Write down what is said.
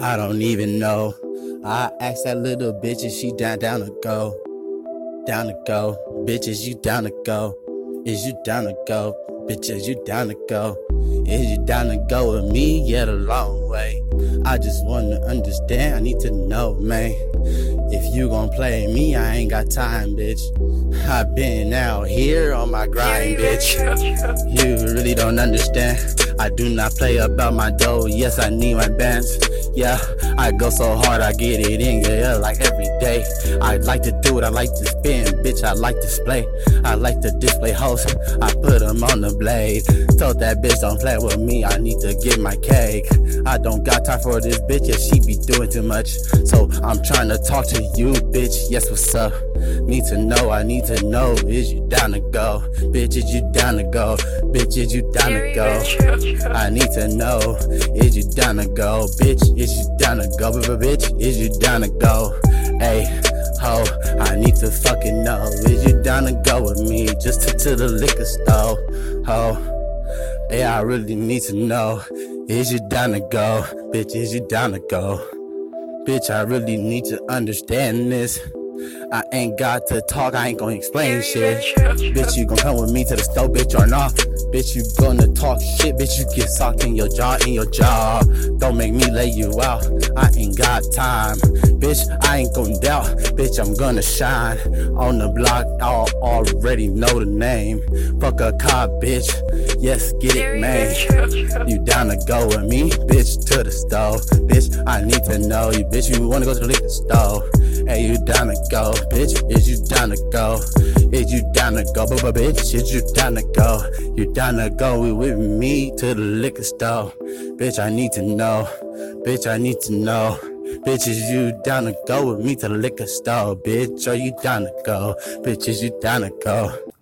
I don't even know. I asked that little bitch if she down down to go. Down to go. Bitches, you down to go. Is you down to go? Bitches, you down to go? Is you down to go with me? Yet a long way. I just wanna understand. I need to know, man. If you gon' play me, I ain't got time, bitch. i been out here on my grind, bitch. You really don't understand. I do not play about my dough. Yes, I need my bands. Yeah, I go so hard, I get it in, yeah, like every day. I like to do it, I like to spin, bitch, I like to display. I like to display hoes, I put them on the blade. Told that bitch don't play with me, I need to get my cake. I don't got time for this bitch, yeah, she be doing too much. So I'm trying to talk to you, bitch, yes, what's up? Need to know, I need to know, is you down to go? Bitch, is you down to go? Bitch, is you down to go? I need to know, is you down to go? Bitch, is you down to go? Bitch, is you down to go? Hey, ho, I need to fucking know. Is you down to go with me just to, to the liquor store? Ho, hey, I really need to know. Is you down to go? Bitch, is you down to go? Bitch, I really need to understand this. I ain't got to talk, I ain't gonna explain shit. Bitch, you gon' come with me to the store, bitch, or not? Bitch, you gonna talk shit, bitch, you get socked in your jaw, in your jaw. Don't make me lay you out, I ain't got time. Bitch, I ain't gonna doubt, bitch, I'm gonna shine. On the block, I already know the name. Fuck a cop, bitch, yes, get it, man. You down to go with me, bitch, to the store. Bitch, I need to know you, bitch, you wanna go to the store. Hey, you down to go, bitch? Is you down to go? Is you down to go, but bitch? Is you down to go? You down to go with me to the liquor store? Bitch, I need to know. Bitch, I need to know. Bitch, is you down to go with me to the liquor store? Bitch, are you down to go? Bitch, is you down to go?